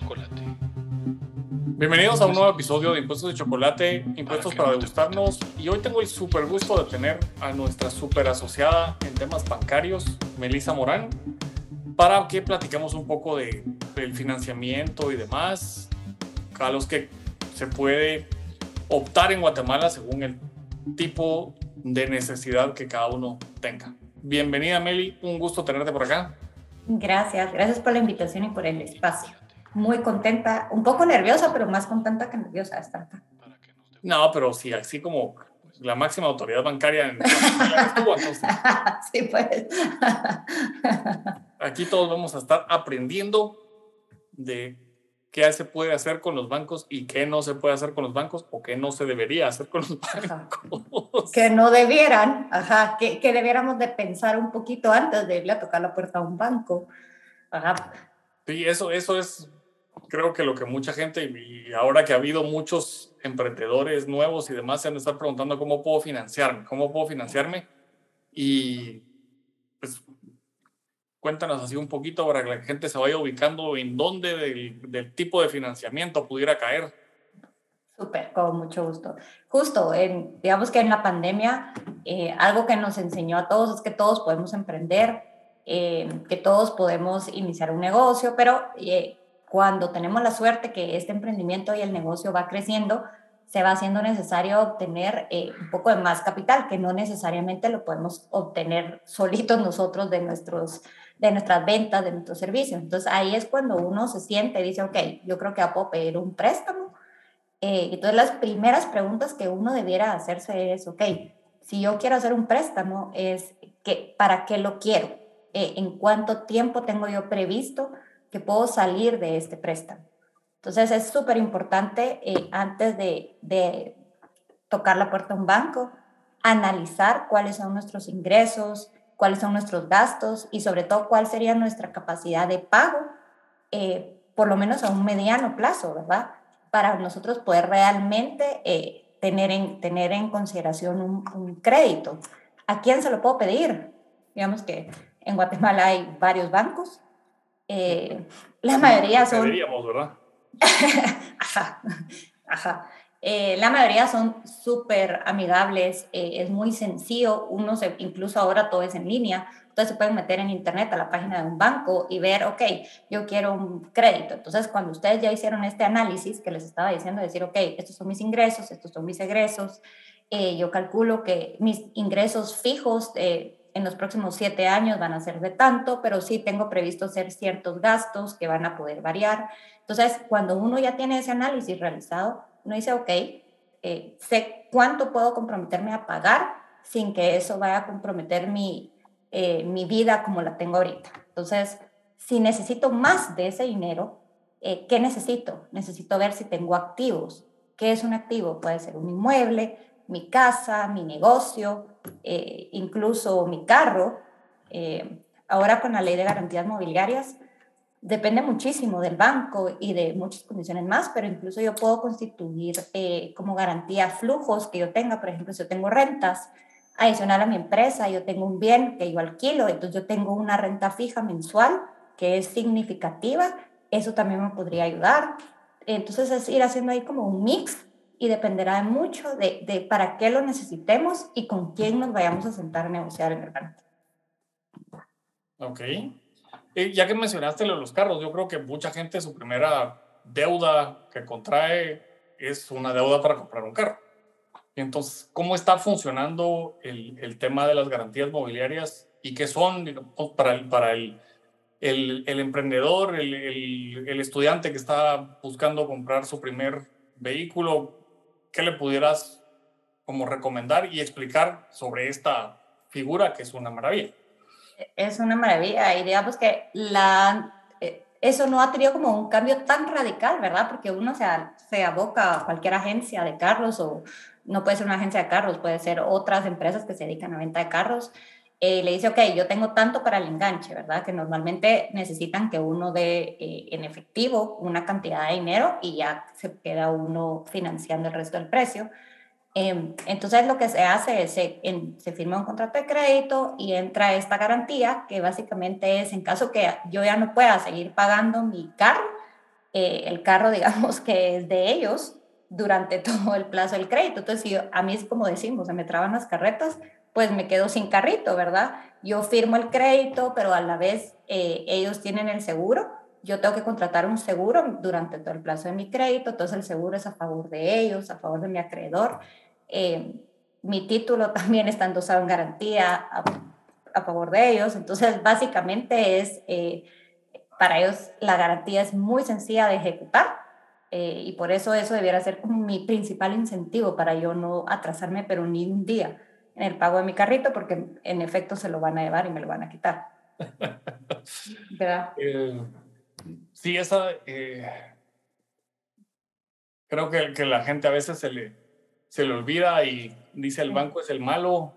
chocolate. Bienvenidos a un nuevo episodio de Impuestos de Chocolate, Impuestos para, degustarnos. Y hoy tengo el super gusto de tener a nuestra super asociada en temas bancarios, Melissa Morán, para que platiquemos un poco de, del financiamiento y demás, a los que se puede optar en Guatemala según el tipo de necesidad que cada uno tenga. Bienvenida Meli, un gusto tenerte por acá. Gracias, gracias por la invitación y por el espacio. Muy contenta, un poco nerviosa, pero más contenta que nerviosa de estar acá. No, pero sí, así como la máxima autoridad bancaria en Sí, pues. Aquí todos vamos a estar aprendiendo de qué se puede hacer con los bancos y qué no se puede hacer con los bancos o qué no se debería hacer con los bancos. Que no debieran, ajá, que, que, debiéramos de pensar un poquito antes de irle a tocar la puerta a un banco. Ajá. Sí, eso, eso es, creo que lo que mucha gente, y ahora que ha habido muchos emprendedores nuevos y demás, se han estar preguntando cómo puedo financiarme, cómo puedo financiarme. Y pues Cuéntanos así un poquito para que la gente se vaya ubicando en dónde del, tipo de financiamiento pudiera caer. Súper, con mucho gusto. Justo, en, digamos que en la pandemia, eh, algo que nos enseñó a todos es que todos podemos emprender, eh, que todos podemos iniciar un negocio, pero eh, cuando tenemos la suerte que este emprendimiento y el negocio va creciendo, se va haciendo necesario obtener un poco de más capital, que no necesariamente lo podemos obtener solitos nosotros de nuestros de nuestras ventas, de nuestros servicios. Entonces ahí es cuando uno se siente y dice, ok, yo creo que puedo pedir un préstamo. Eh, entonces las primeras preguntas que uno debiera hacerse es, ok, si yo quiero hacer un préstamo, es que, ¿para qué lo quiero? Eh, ¿En cuánto tiempo tengo yo previsto que puedo salir de este préstamo? Entonces es súper importante eh, antes de, de tocar la puerta a un banco, analizar cuáles son nuestros ingresos, cuáles son nuestros gastos y sobre todo cuál sería nuestra capacidad de pago, eh, por lo menos a un mediano plazo, ¿verdad? Para nosotros poder realmente eh, tener, en, tener en consideración un, crédito. ¿A quién se lo puedo pedir? Digamos que en Guatemala hay varios bancos. Eh, la mayoría son... Deberíamos, ¿verdad? ajá, ajá. Eh, la mayoría son súper amigables, eh, es muy sencillo, uno se, incluso ahora todo es en línea, entonces se pueden meter en internet a la página de un banco y ver, ok, yo quiero un crédito. Entonces, cuando ustedes ya hicieron este análisis que les estaba diciendo, decir, ok, estos son mis ingresos, estos son mis egresos, eh, yo calculo que mis ingresos fijos en los próximos siete años van a ser de tanto, pero sí tengo previsto hacer ciertos gastos que van a poder variar. Entonces, cuando uno ya tiene ese análisis realizado, uno dice, ok, eh, sé cuánto puedo comprometerme a pagar sin que eso vaya a comprometer mi, eh, mi vida como la tengo ahorita. Entonces, si necesito más de ese dinero, eh, ¿qué necesito? Necesito ver si tengo activos. ¿Qué es un activo? Puede ser un inmueble, mi casa, mi negocio, incluso mi carro. ahora con la ley de garantías mobiliarias, depende muchísimo del banco y de muchas condiciones más, pero incluso yo puedo constituir eh, como garantía flujos que yo tenga, por ejemplo, si yo tengo rentas adicional a mi empresa, yo tengo un bien que yo alquilo, entonces yo tengo una renta fija mensual que es significativa, eso también me podría ayudar. Entonces es ir haciendo ahí como un mix y dependerá mucho de, de para qué lo necesitemos y con quién nos vayamos a sentar a negociar en el banco. Ok. Ya que mencionaste los carros, yo creo que mucha gente su primera deuda que contrae es una deuda para comprar un carro. Entonces, ¿cómo está funcionando el, el tema de las garantías mobiliarias y qué son para el, para el, el, el emprendedor, el, estudiante que está buscando comprar su primer vehículo? ¿Qué le pudieras como recomendar y explicar sobre esta figura que es una maravilla? es una maravilla y digamos que la, eh, eso no ha tenido como un cambio tan radical, ¿verdad? Porque uno se, se aboca a cualquier agencia de carros o no puede ser una agencia de carros, puede ser otras empresas que se dedican a venta de carros. Eh, le dice, ok, yo tengo tanto para el enganche, ¿verdad? Que normalmente necesitan que uno dé eh, en efectivo una cantidad de dinero y ya se queda uno financiando el resto del precio. Em, entonces lo que se hace es, se, se, firma un contrato de crédito y entra esta garantía, que básicamente es en caso que yo ya no pueda seguir pagando mi carro, eh, el carro, digamos, que es de ellos durante todo el plazo del crédito. Entonces, si a mí es como decimos, se me traban las carretas, pues me quedo sin carrito, ¿verdad? Yo firmo el crédito, pero a la vez eh, ellos tienen el seguro. Yo tengo que contratar un seguro durante todo el plazo de mi crédito, entonces el seguro es a favor de ellos, a favor de mi acreedor. Eh, mi título también está endosado en garantía a, favor de ellos, entonces básicamente es, eh, para ellos la garantía es muy sencilla de ejecutar y por eso eso debiera ser como mi principal incentivo para yo no atrasarme, pero ni un día en el pago de mi carrito porque en efecto se lo van a llevar y me lo van a quitar. ¿Verdad? Eh, sí, esa... Eh, creo que, que, la gente a veces se le, se le olvida y dice el banco es el malo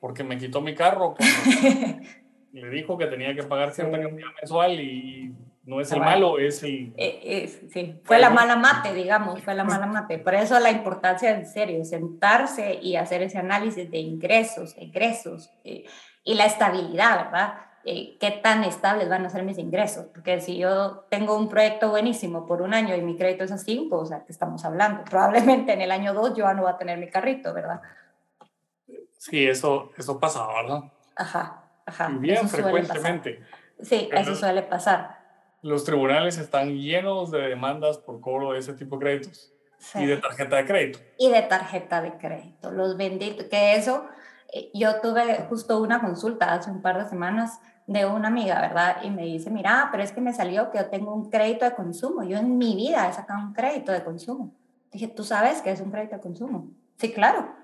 porque me quitó mi carro. le dijo que tenía que pagar cierta cantidad mensual y no es el malo, es el... Eh, sí, fue la mala mate, digamos, fue la mala mate. Por eso la importancia en serio, sentarse y hacer ese análisis de ingresos, egresos eh, y la estabilidad, ¿verdad? Eh, ¿Qué tan estables van a ser mis ingresos? Porque si yo tengo un proyecto buenísimo por un año y mi crédito es así, pues, o sea, ¿qué estamos hablando? Probablemente en el año 2 yo ya no voy a tener mi carrito, ¿verdad? Sí, eso, eso pasa, ¿verdad? Ajá, ajá. bien frecuentemente. Sí, eso suele pasar los tribunales están llenos de demandas por cobro de ese tipo de créditos y de tarjeta de crédito. Y de tarjeta de crédito, los benditos, que eso, eh, yo tuve justo una consulta hace un par de semanas de una amiga, ¿verdad? Y me dice, mira, pero es que me salió que yo tengo un crédito de consumo. Yo en mi vida he sacado un crédito de consumo. Dije, ¿tú sabes qué es un crédito de consumo? Sí, claro.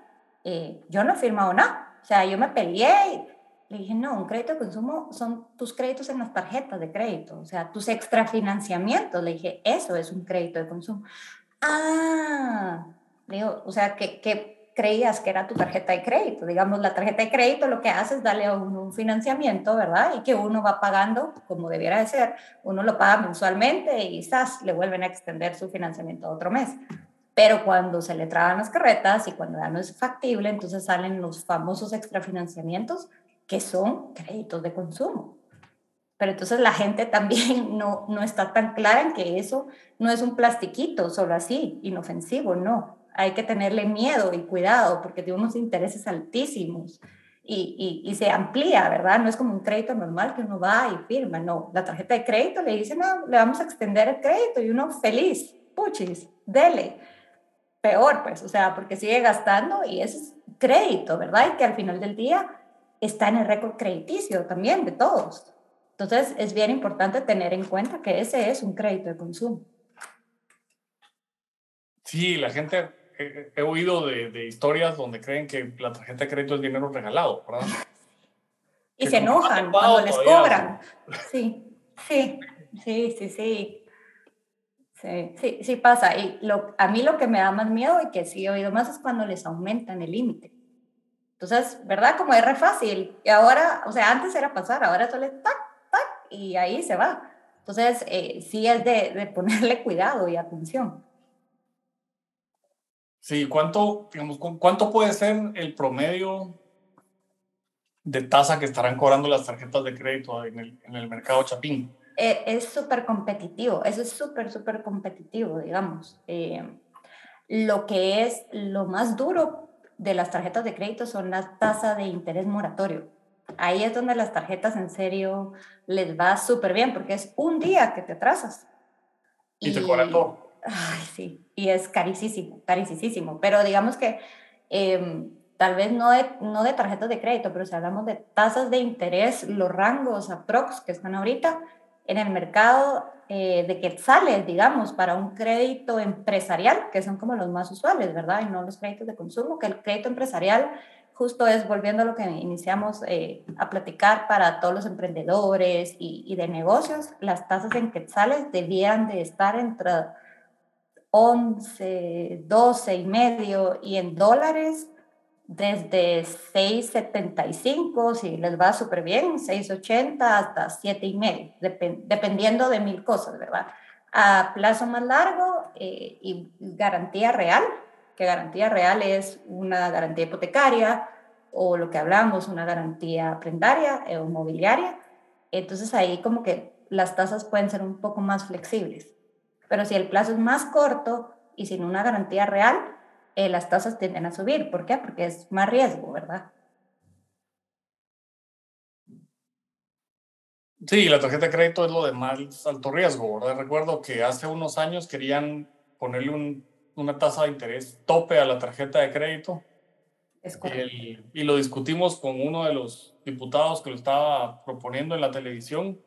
Eh, yo no he firmado nada. O sea, yo me peleé le dije, no, un crédito de consumo son tus créditos en las tarjetas de crédito, o sea, tus extrafinanciamientos. Le dije, eso es un crédito de consumo. Ah, digo, o sea, que, creías que era tu tarjeta de crédito. Digamos, la tarjeta de crédito lo que hace es darle a uno un financiamiento, ¿verdad? Y que uno va pagando como debiera de ser. Uno lo paga mensualmente y quizás le vuelven a extender su financiamiento otro mes. Pero cuando se le traban las carretas y cuando ya no es factible, entonces salen los famosos extrafinanciamientos que son créditos de consumo. Pero entonces la gente también no, no está tan clara en que eso no es un plastiquito solo así, inofensivo, no. Hay que tenerle miedo y cuidado porque tiene unos intereses altísimos y, y, se amplía, ¿verdad? No es como un crédito normal que uno va y firma, no. La tarjeta de crédito le dice, no, le vamos a extender el crédito y uno feliz, puchis, dele. Peor, pues, o sea, porque sigue gastando y es crédito, ¿verdad? Y que al final del día está en el récord crediticio también de todos. Entonces, es bien importante tener en cuenta que ese es un crédito de consumo. Sí, la gente, he, oído de, historias donde creen que la tarjeta de crédito es dinero regalado, ¿verdad? y se enojan cuando les cobran. Sí, sí, sí, sí, sí. Sí, sí, sí pasa. Y lo, a mí lo que me da más miedo y que sí he oído más es cuando les aumentan el límite. Entonces, ¿verdad? Como es re fácil. Y ahora, o sea, antes era pasar, ahora solo es tac, tac, y ahí se va. Entonces, eh, sí es de, de, ponerle cuidado y atención. Sí, ¿cuánto, digamos, cuánto puede ser el promedio de tasa que estarán cobrando las tarjetas de crédito en el, en el mercado chapín? Eh, es súper competitivo, eso es súper, súper competitivo, digamos. Eh, lo que es lo más duro de las tarjetas de crédito son la tasa de interés moratorio. Ahí es donde las tarjetas en serio les va súper bien porque es un día que te atrasas. Y, te cobran todo. Ay, sí, y es carísimo, carísimo. Pero digamos que em, tal vez no de, no de tarjetas de crédito, pero si hablamos de tasas de interés, los rangos aprox que están ahorita en el mercado eh, de quetzales, digamos, para un crédito empresarial, que son como los más usuales, ¿verdad? Y no los créditos de consumo, que el crédito empresarial justo es, volviendo a lo que iniciamos eh, a platicar para todos los emprendedores y, y, de negocios, las tasas en quetzales debían de estar entre 11, 12 y medio y en dólares desde 6.75, si les va súper bien, 6.80 hasta 7.5, dep dependiendo de mil cosas, ¿verdad? A plazo más largo eh, y garantía real, que garantía real es una garantía hipotecaria o lo que hablamos, una garantía prendaria eh, o mobiliaria. Entonces ahí como que las tasas pueden ser un poco más flexibles. Pero si el plazo es más corto y sin una garantía real, eh, las tasas tienden a subir. ¿Por qué? Porque es más riesgo, ¿verdad? Sí, la tarjeta de crédito es lo de más alto riesgo, ¿verdad? Recuerdo que hace unos años querían ponerle una tasa de interés tope a la tarjeta de crédito. Es y lo discutimos con uno de los diputados que lo estaba proponiendo en la televisión.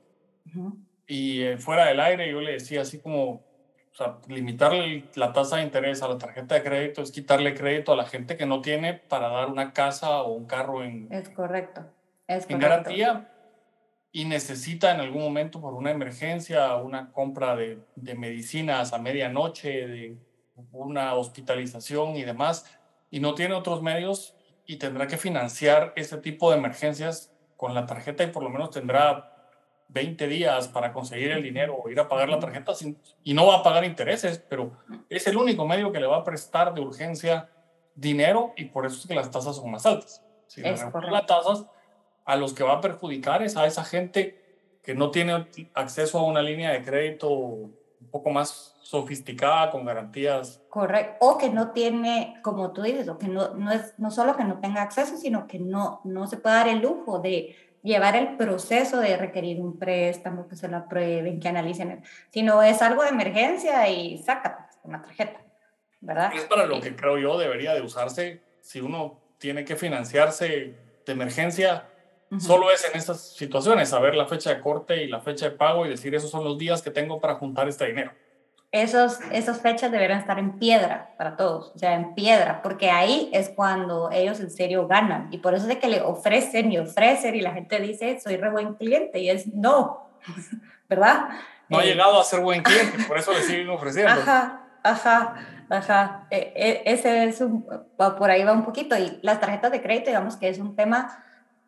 Y eh, fuera del aire yo le decía así como, o sea, limitarle la tasa de interés a la tarjeta de crédito es quitarle crédito a la gente que no tiene para dar una casa o un carro en, es correcto. Es en garantía y necesita en algún momento por una emergencia, una compra de, de medicinas a medianoche, de una hospitalización y demás, y no tiene otros medios y tendrá que financiar ese tipo de emergencias con la tarjeta y por lo menos tendrá 20 días para conseguir el dinero o ir a pagar la tarjeta sin, y no va a pagar intereses, pero es el único medio que le va a prestar de urgencia dinero y por eso es que las tasas son más altas. Si las tasas, a los que va a perjudicar es a esa gente que no tiene acceso a una línea de crédito un poco más sofisticada con garantías. Correcto, o que no tiene, como tú dices, o que no, no es no solo que no tenga acceso, sino que no, no se puede dar el lujo de llevar el proceso de requerir un préstamo, que se lo aprueben, que analicen, sino es algo de emergencia y saca una tarjeta, ¿verdad? Es para lo que creo yo debería de usarse si uno tiene que financiarse de emergencia, solo es en estas situaciones, saber la fecha de corte y la fecha de pago y decir esos son los días que tengo para juntar este dinero esos, esas fechas deberán estar en piedra para todos, o sea, en piedra, porque ahí es cuando ellos en serio ganan. Y por eso es de que le ofrecen y ofrecen y la gente dice, soy re buen cliente, y es no, ¿verdad? No ha eh, llegado a ser buen cliente, por eso le siguen ofreciendo. Ajá, ajá, ajá. E, e, ese es un, por ahí va un poquito. Y las tarjetas de crédito, digamos que es un tema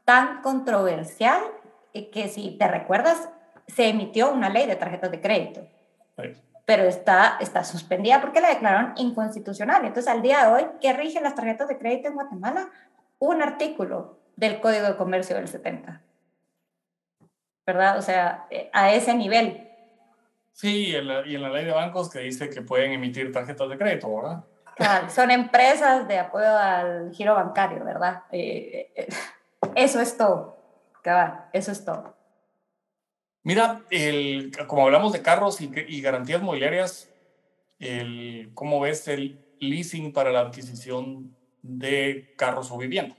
tan controversial que si te recuerdas, se emitió una ley de tarjetas de crédito. Sí pero está, está suspendida porque la declararon inconstitucional. Entonces, al día de hoy, ¿qué rigen las tarjetas de crédito en Guatemala? Un artículo del Código de Comercio del 70. ¿Verdad? O sea, eh, a ese nivel. Sí, y en, la, y en la ley de bancos que dice que pueden emitir tarjetas de crédito, ¿verdad? Claro, son empresas de apoyo al giro bancario, ¿verdad? Eh, eh, eso es todo. Cabal, eso es todo. Mira, el, como hablamos de carros y, garantías mobiliarias, el, ¿cómo ves el leasing para la adquisición de carros o vivienda?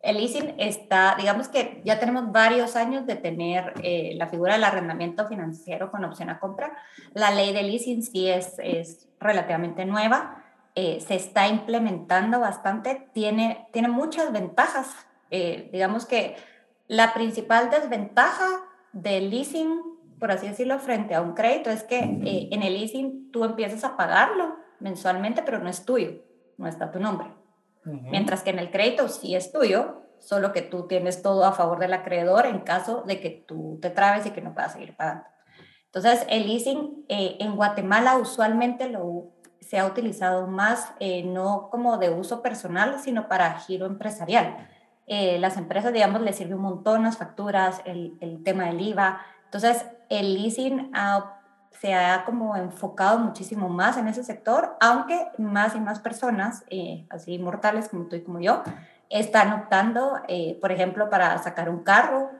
El leasing está, digamos que ya tenemos varios años de tener eh, la figura del arrendamiento financiero con opción a compra. La ley de leasing sí es, es relativamente nueva, eh, se está implementando bastante, tiene, tiene muchas ventajas. Eh, digamos que la principal desventaja del leasing, por así decirlo, frente a un crédito es que eh, en el leasing tú empiezas a pagarlo mensualmente, pero no es tuyo, no está tu nombre. Mientras que en el crédito sí es tuyo, solo que tú tienes todo a favor del acreedor en caso de que tú te trabes y que no puedas seguir pagando. Entonces, el leasing eh, en Guatemala usualmente lo, se ha utilizado más eh, no como de uso personal, sino para giro empresarial. Eh, las empresas, digamos, les sirve un montón las facturas, el, el tema del IVA. Entonces, el leasing se ha como enfocado muchísimo más en ese sector, aunque más y más personas, eh, así mortales como tú y como yo, están optando, eh, por ejemplo, para sacar un carro,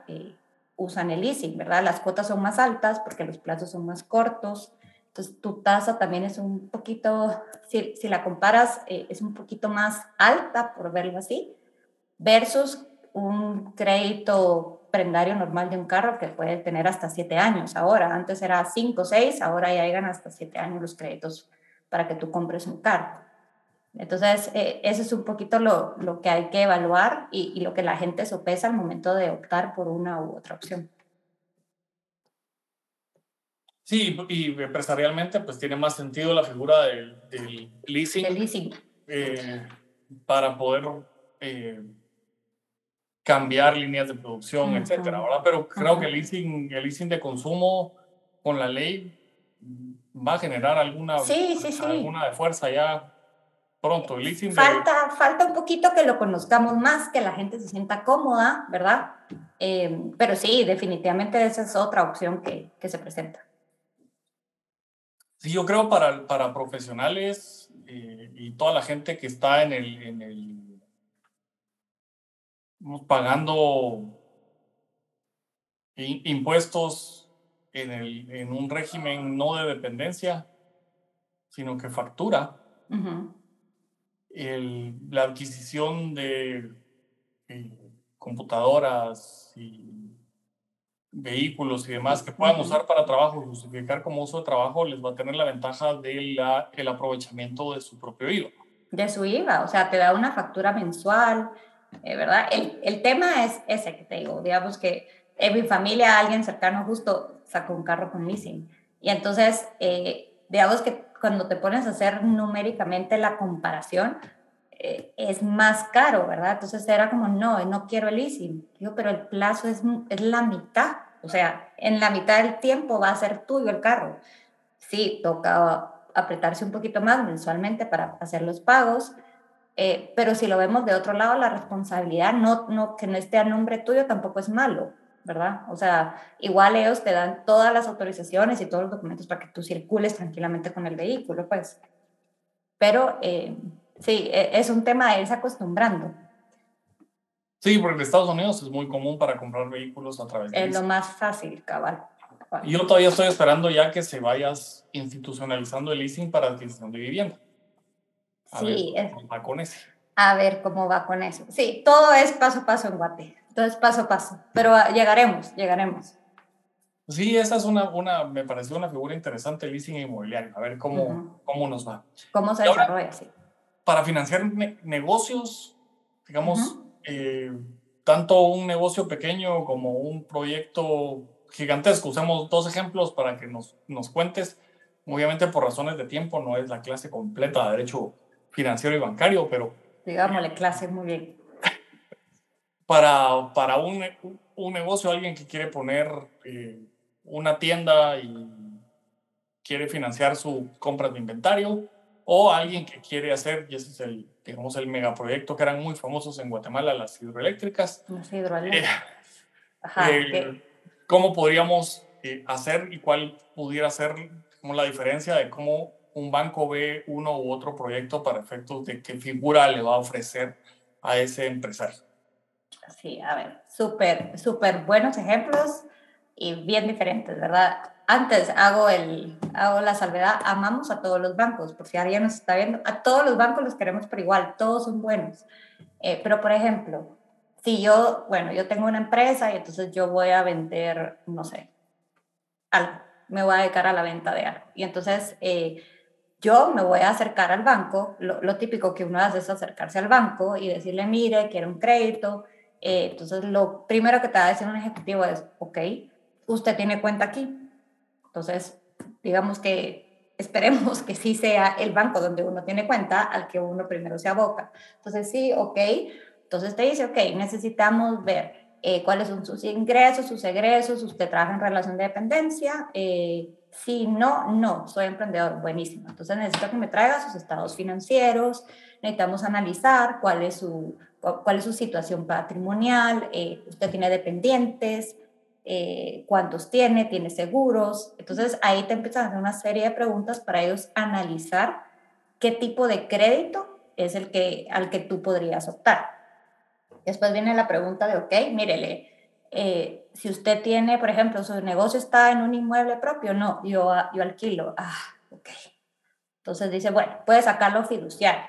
usan el leasing, ¿verdad? Las cuotas son más altas porque los plazos son más cortos. Entonces, tu tasa también es un poquito, si, si la comparas, es un poquito más alta, por verlo así versus un crédito prendario normal de un carro que puede tener hasta siete años ahora. Antes era cinco, seis, ahora ya llegan hasta siete años los créditos para que tú compres un carro. Entonces, eh, eso es un poquito lo, lo, que hay que evaluar y, y, lo que la gente sopesa al momento de optar por una u otra opción. Sí, y empresarialmente pues tiene más sentido la figura del, leasing, el leasing. Eh, para poder eh, cambiar líneas de producción, etcétera, ¿verdad? Pero creo que el leasing, el leasing de consumo con la ley va a generar alguna, sí, sí, sí. alguna de fuerza ya pronto. El leasing falta, falta un poquito que lo conozcamos más, que la gente se sienta cómoda, ¿verdad? Eh, pero sí, definitivamente esa es otra opción que, que se presenta. Sí, yo creo para, para profesionales eh, y toda la gente que está en el, en el pagando impuestos en, el, en un régimen no de dependencia, sino que factura. el, la adquisición de eh, computadoras y vehículos y demás que puedan usar para trabajo justificar como uso de trabajo, les va a tener la ventaja del el aprovechamiento de su propio IVA. De su IVA, o sea, te da una factura mensual, eh, ¿verdad? El, el, tema es ese que te digo, digamos que en mi familia alguien cercano justo sacó un carro con leasing. Y entonces, eh, digamos que cuando te pones a hacer numéricamente la comparación, eh, es más caro, ¿verdad? Entonces era como, no, no quiero el leasing. Digo, pero el plazo es, es la mitad. O sea, en la mitad del tiempo va a ser tuyo el carro. Sí, toca apretarse un poquito más mensualmente para hacer los pagos, eh, pero si lo vemos de otro lado, la responsabilidad, no, no, que no esté a nombre tuyo, tampoco es malo. ¿verdad? O sea, igual ellos te dan todas las autorizaciones y todos los documentos para que tú circules tranquilamente con el vehículo, pues. Pero eh, sí, e, es un tema de irse acostumbrando. Sí, porque en Estados Unidos es muy común para comprar vehículos a través de... Es lo más fácil, cabal. Yo todavía estoy esperando ya que se vayas institucionalizando el leasing para adquisición de vivienda. A sí, ver cómo va con eso. A ver cómo va con eso. Sí, todo es paso a paso en Guate. Entonces, paso a paso. Pero ah, llegaremos, llegaremos. Sí, esa es una, una, me pareció una figura interesante, el leasing inmobiliario. A ver cómo, cómo nos va. ¿Cómo se desarrolla? sí. Para financiar negocios, digamos, eh, tanto un negocio pequeño como un proyecto gigantesco. Usamos dos ejemplos para que nos, nos cuentes. Obviamente, por razones de tiempo, no es la clase completa de derecho financiero y bancario, pero... Digámosle clase, muy bien para, para un, un negocio, alguien que quiere poner eh, una tienda y quiere financiar su compra de inventario, o alguien que quiere hacer, y ese es el, digamos, el megaproyecto que eran muy famosos en Guatemala, las hidroeléctricas. Las hidroeléctricas. Eh, ¿Cómo podríamos eh, hacer y cuál pudiera ser como la diferencia de cómo un banco ve uno u otro proyecto para efectos de qué figura le va a ofrecer a ese empresario? Sí, a ver, súper, súper buenos ejemplos y bien diferentes, ¿verdad? Antes hago, el, hago la salvedad, amamos a todos los bancos, por si alguien nos está viendo, a todos los bancos los queremos por igual, todos son buenos. Eh, pero, por ejemplo, si yo, bueno, yo tengo una empresa y entonces yo voy a vender, no sé, algo, me voy a dedicar a la venta de algo. Y entonces eh, yo me voy a acercar al banco, lo, típico que uno hace es acercarse al banco y decirle, mire, quiero un crédito, eh, entonces, lo primero que te va a decir un ejecutivo es, ok, usted tiene cuenta aquí. Entonces, digamos que esperemos que sí sea el banco donde uno tiene cuenta al que uno primero se aboca. Entonces, sí, ok. Entonces te dice, ok, necesitamos ver eh, cuáles son sus ingresos, sus egresos, usted trabaja en relación de dependencia. Eh, si no, no, soy emprendedor, buenísimo. Entonces necesito que me traiga sus estados financieros, necesitamos analizar cuál es su cuál es su situación patrimonial, eh, usted tiene dependientes, eh, cuántos tiene, tiene seguros. Entonces ahí te empiezan a hacer una serie de preguntas para ellos analizar qué tipo de crédito es el que, al que tú podrías optar. Después viene la pregunta de, ok, mírele, eh, si usted tiene, por ejemplo, su negocio está en un inmueble propio, no, yo, yo alquilo. Ah, ok. Entonces dice, bueno, puede sacarlo fiduciario.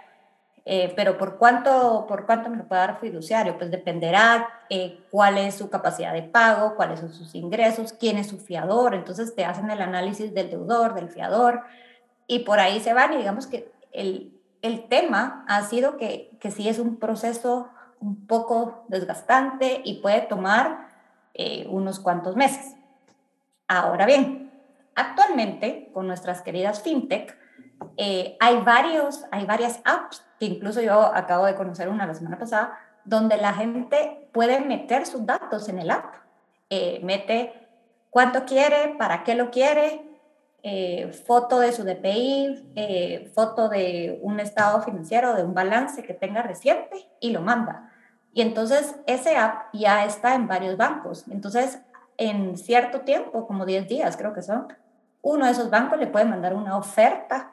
Eh, pero ¿por cuánto, ¿por cuánto me lo puede dar fiduciario? Pues dependerá eh, cuál es su capacidad de pago, cuáles son sus ingresos, quién es su fiador. Entonces te hacen el análisis del deudor, del fiador, y por ahí se van. Y digamos que el, el tema ha sido que, que sí es un proceso un poco desgastante y puede tomar eh, unos cuantos meses. Ahora bien, actualmente con nuestras queridas fintech, hay, varios, hay varias apps incluso yo acabo de conocer una la semana pasada, donde la gente puede meter sus datos en el app. Eh, mete cuánto quiere, para qué lo quiere, eh, foto de su DPI, eh, foto de un estado financiero, de un balance que tenga reciente y lo manda. Y entonces ese app ya está en varios bancos. Entonces, en cierto tiempo, como 10 días creo que son, uno de esos bancos le puede mandar una oferta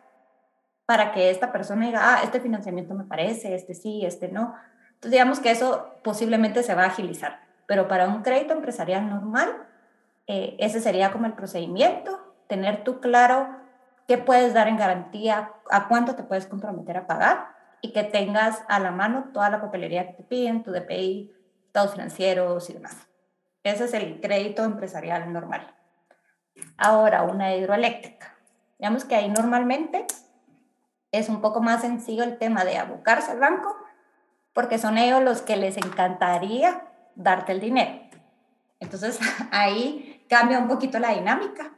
para que esta persona diga, ah, este financiamiento me parece, este sí, este no. Entonces, digamos que eso posiblemente se va a agilizar, pero para un crédito empresarial normal, eh, ese sería como el procedimiento, tener tú claro qué puedes dar en garantía, a cuánto te puedes comprometer a pagar y que tengas a la mano toda la papelería que te piden, tu DPI, estados financieros y demás. Ese es el crédito empresarial normal. Ahora, una hidroeléctrica. Digamos que ahí normalmente es un poco más sencillo el tema de abocarse al banco, porque son ellos los que les encantaría darte el dinero. Entonces ahí cambia un poquito la dinámica,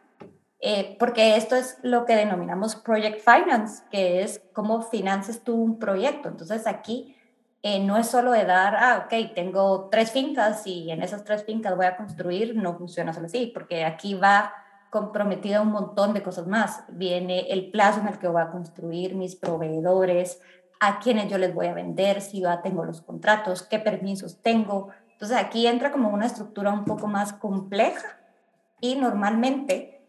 eh, porque esto es lo que denominamos project finance, que es cómo finances tú un proyecto. Entonces aquí eh, no es solo de dar, ah, ok, tengo tres fincas y en esas tres fincas voy a construir, no funciona solo así, porque aquí va comprometida un montón de cosas más. Viene el plazo en el que voy a construir mis proveedores, a quienes yo les voy a vender, si ya tengo los contratos, qué permisos tengo. Entonces aquí entra como una estructura un poco más compleja y normalmente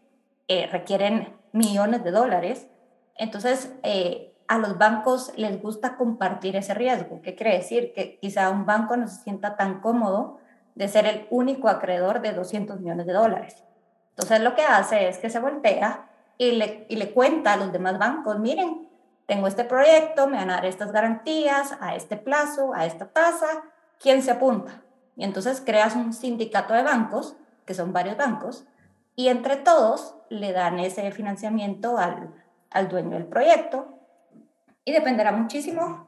eh, requieren millones de dólares. Entonces eh, a los bancos les gusta compartir ese riesgo. ¿Qué quiere decir? Que quizá un banco no se sienta tan cómodo de ser el único acreedor de 200 millones de dólares entonces lo que hace es que se voltea y le, y le cuenta a los demás bancos, miren, tengo este proyecto, me van a dar estas garantías a este plazo, a esta tasa, ¿quién se apunta? Y entonces creas un sindicato de bancos, que son varios bancos, y entre todos le dan ese financiamiento al, al dueño del proyecto. Y dependerá muchísimo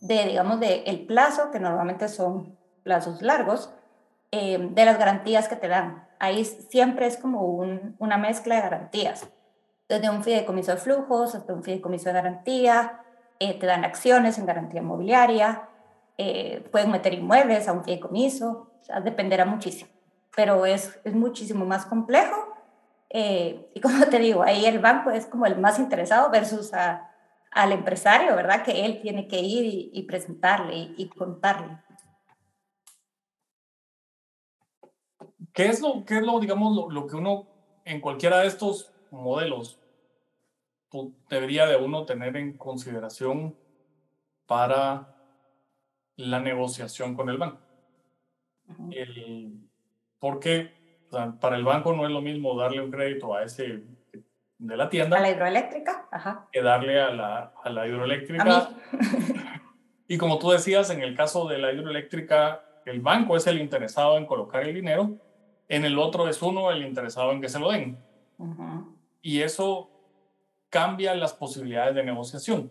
de, digamos, del el plazo, que normalmente son plazos largos, eh, de las garantías que te dan. Ahí siempre es como una mezcla de garantías, desde un fideicomiso de flujos hasta un fideicomiso de garantía, eh, te dan acciones en garantía inmobiliaria, eh, pueden meter inmuebles a un fideicomiso, o sea, dependerá muchísimo, pero es, es muchísimo más complejo eh, y como te digo, ahí el banco es como el más interesado versus al empresario, ¿verdad? Que él tiene que ir y, presentarle y, y contarle. ¿Qué es lo, qué es lo digamos, lo, que uno en cualquiera de estos modelos debería de uno tener en consideración para la negociación con el banco? Porque para el banco no es lo mismo darle un crédito a ese de la tienda. A la hidroeléctrica, Ajá. Que darle a la, a la hidroeléctrica. y como tú decías, en el caso de la hidroeléctrica, el banco es el interesado en colocar el dinero en el otro es uno el interesado en que se lo den. Y eso cambia las posibilidades de negociación.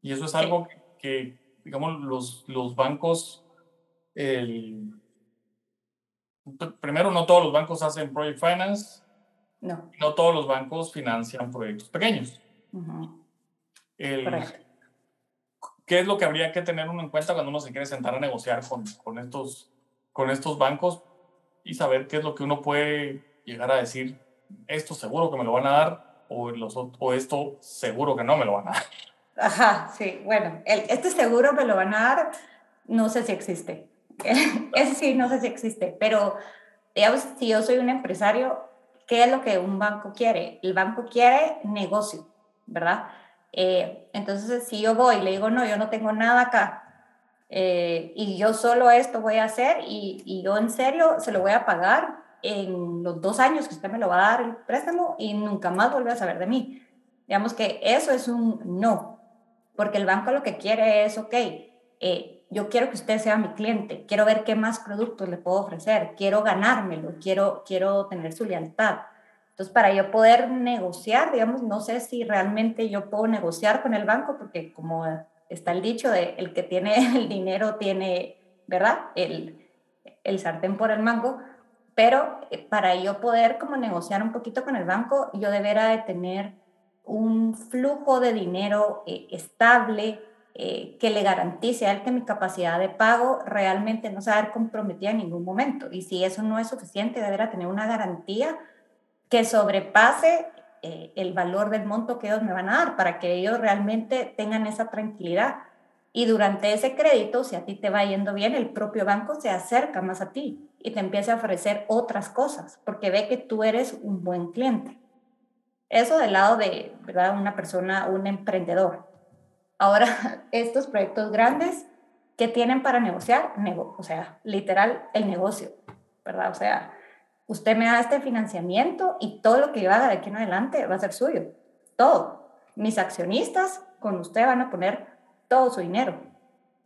Y eso es algo que, digamos, los, los bancos, el, primero, no todos los bancos hacen project finance. No. No todos los bancos financian proyectos pequeños. ¿Qué es lo que habría que tener uno en cuenta cuando uno se quiere sentar a negociar con, con, estos, con estos bancos? y saber qué es lo que uno puede llegar a decir, esto seguro que me lo van a dar o, los, o esto seguro que no me lo van a dar. Ajá, sí, bueno, el, este seguro me lo van a dar, no sé si existe. Ese sí, no sé si existe, pero digamos, si yo soy un empresario, ¿qué es lo que un banco quiere? El banco quiere negocio, ¿verdad? Eh, entonces, si yo voy y le digo, no, yo no tengo nada acá, eh, y yo solo esto voy a hacer y, y, yo en serio se lo voy a pagar en los dos años que usted me lo va a dar el préstamo y nunca más vuelve a saber de mí. Digamos que eso es un no, porque el banco lo que quiere es, ok, eh, yo quiero que usted sea mi cliente, quiero ver qué más productos le puedo ofrecer, quiero ganármelo, quiero, quiero tener su lealtad. Entonces, para yo poder negociar, digamos, no sé si realmente yo puedo negociar con el banco, porque como está el dicho de el que tiene el dinero tiene, ¿verdad? El, el sartén por el mango, pero eh, para yo poder como negociar un poquito con el banco, yo debería de tener un flujo de dinero eh, estable eh, que le garantice a él que mi capacidad de pago realmente no se va a ver comprometida en ningún momento. Y si eso no es suficiente, deberá tener una garantía que sobrepase eh, el valor del monto que ellos me van a dar para que ellos realmente tengan esa tranquilidad. Y durante ese crédito, si a ti te va yendo bien, el propio banco se acerca más a ti y te empieza a ofrecer otras cosas porque ve que tú eres un buen cliente. Eso del lado de ¿verdad? una persona, un emprendedor. Ahora, estos proyectos grandes, ¿qué tienen para negociar? o sea, literal, el negocio, ¿verdad? O sea, usted me da este financiamiento y todo lo que yo haga de aquí en adelante va a ser suyo. Todo. Mis accionistas con usted van a poner todo su dinero.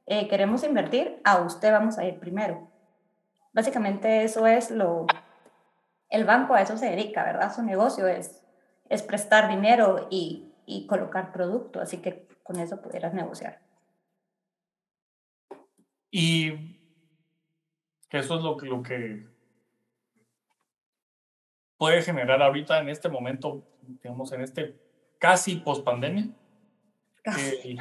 Eh, queremos invertir, a usted vamos a ir primero. Básicamente eso es lo, el banco a eso se dedica, ¿verdad? Su negocio es, es prestar dinero y, y colocar producto, así que con eso pudieras negociar. Y eso es lo que, lo que puede generar ahorita en este momento, digamos, en este casi post pandemia. Eh,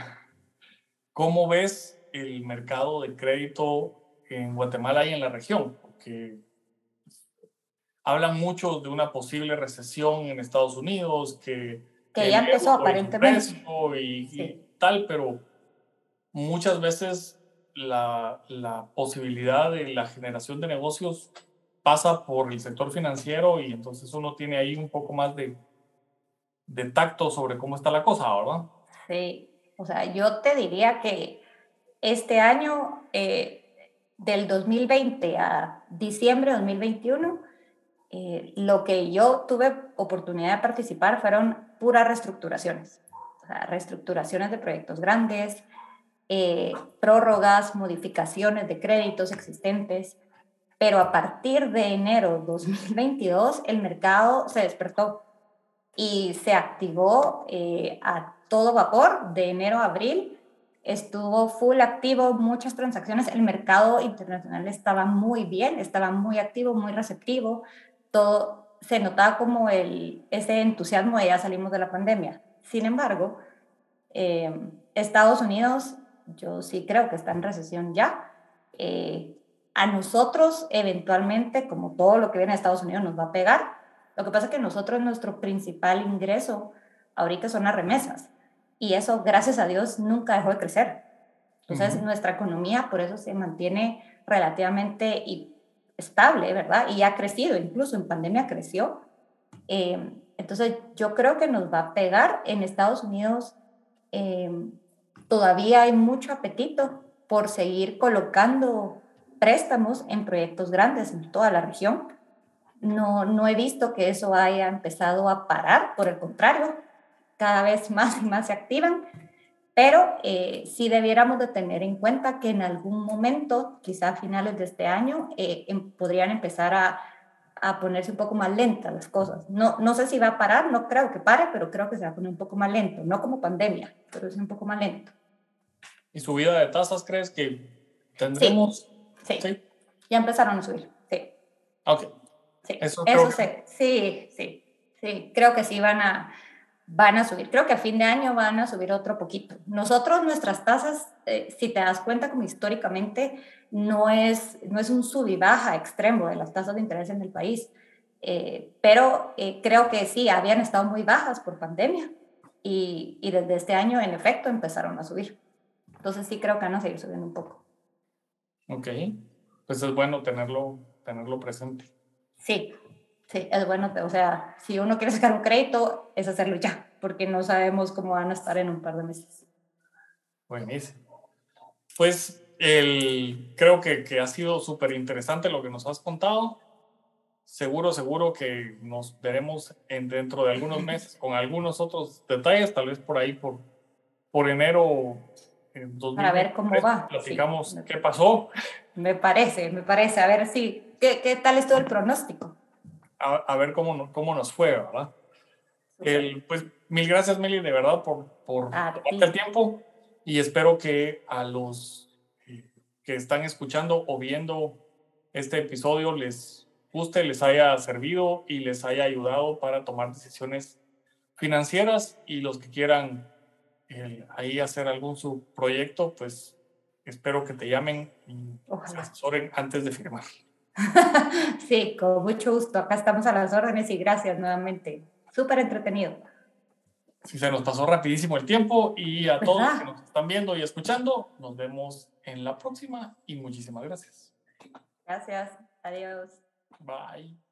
¿Cómo ves el mercado de crédito en Guatemala y en la región? Porque hablan mucho de una posible recesión en Estados Unidos, que, que ya empezó aparentemente. Y, tal, pero muchas veces la, la, posibilidad de la generación de negocios pasa por el sector financiero y entonces uno tiene ahí un poco más de, de tacto sobre cómo está la cosa, ¿verdad? Sí, o sea, yo te diría que este año, eh, del 2020 a diciembre de 2021, eh, lo que yo tuve oportunidad de participar fueron puras reestructuraciones, reestructuraciones de proyectos grandes, eh, prórrogas, modificaciones de créditos existentes, pero a partir de enero 2022 el mercado se despertó y se activó eh, a todo vapor de enero a abril. Estuvo full activo, muchas transacciones. El mercado internacional estaba muy bien, estaba muy activo, muy receptivo todo se notaba como el, ese entusiasmo de ya salimos de la pandemia. Sin embargo, eh, Estados Unidos, yo sí creo que está en recesión ya. Eh, a nosotros, eventualmente, como todo lo que viene de Estados Unidos, nos va a pegar. Lo que pasa es que nosotros, nuestro principal ingreso ahorita son las remesas. Y eso, gracias a Dios, nunca dejó de crecer. Entonces, nuestra economía por eso se mantiene relativamente y estable, ¿verdad? Y ha crecido, incluso en pandemia creció. Eh, entonces, yo creo que nos va a pegar. En Estados Unidos eh, todavía hay mucho apetito por seguir colocando préstamos en proyectos grandes en toda la región. No, no he visto que eso haya empezado a parar, por el contrario, cada vez más y más se activan pero eh, sí debiéramos de tener en cuenta que en algún momento, quizá a finales de este año, eh, em, podrían empezar a, a, ponerse un poco más lentas las cosas. No, no sé si va a parar, no creo que pare, pero creo que se va a poner un poco más lento, no como pandemia, pero es un poco más lento. ¿Y subida de tasas crees que tendremos? Sí, sí. ya empezaron a subir, sí. Ok. Sí, eso, sí, sí, sí, creo que sí van a van a subir. Creo que a fin de año van a subir otro poquito. Nosotros, nuestras tasas, eh, si te das cuenta como históricamente, no es, no es un sub y baja extremo de las tasas de interés en el país. Eh, pero eh, creo que sí, habían estado muy bajas por pandemia y, y, desde este año, en efecto, empezaron a subir. Entonces sí creo que van a seguir subiendo un poco. Ok, pues es bueno tenerlo, tenerlo presente. Sí, Sí, es bueno, o sea, si uno quiere sacar un crédito, es hacerlo ya, porque no sabemos cómo van a estar en un par de meses. Buenísimo. Pues el, creo que, que ha sido súper interesante lo que nos has contado. Seguro, seguro que nos veremos en, dentro de algunos meses con algunos otros detalles, tal vez por ahí, por, por enero. En Para ver cómo va. Platicamos qué pasó. Me parece, me parece. A ver si, ¿qué, qué tal estuvo el pronóstico? A, ver cómo, cómo nos fue, ¿verdad? El, pues mil gracias, Meli, de verdad, por, por el tiempo y espero que a los eh, que están escuchando o viendo este episodio les guste, les haya servido y les haya ayudado para tomar decisiones financieras y los que quieran eh, ahí hacer algún su proyecto, pues espero que te llamen y se asesoren antes de firmar. sí, con mucho gusto. Acá estamos a las órdenes y gracias nuevamente. Súper entretenido. Sí, se nos pasó rapidísimo el tiempo y a todos que nos están viendo y escuchando, nos vemos en la próxima y muchísimas gracias. Gracias. Adiós. Bye.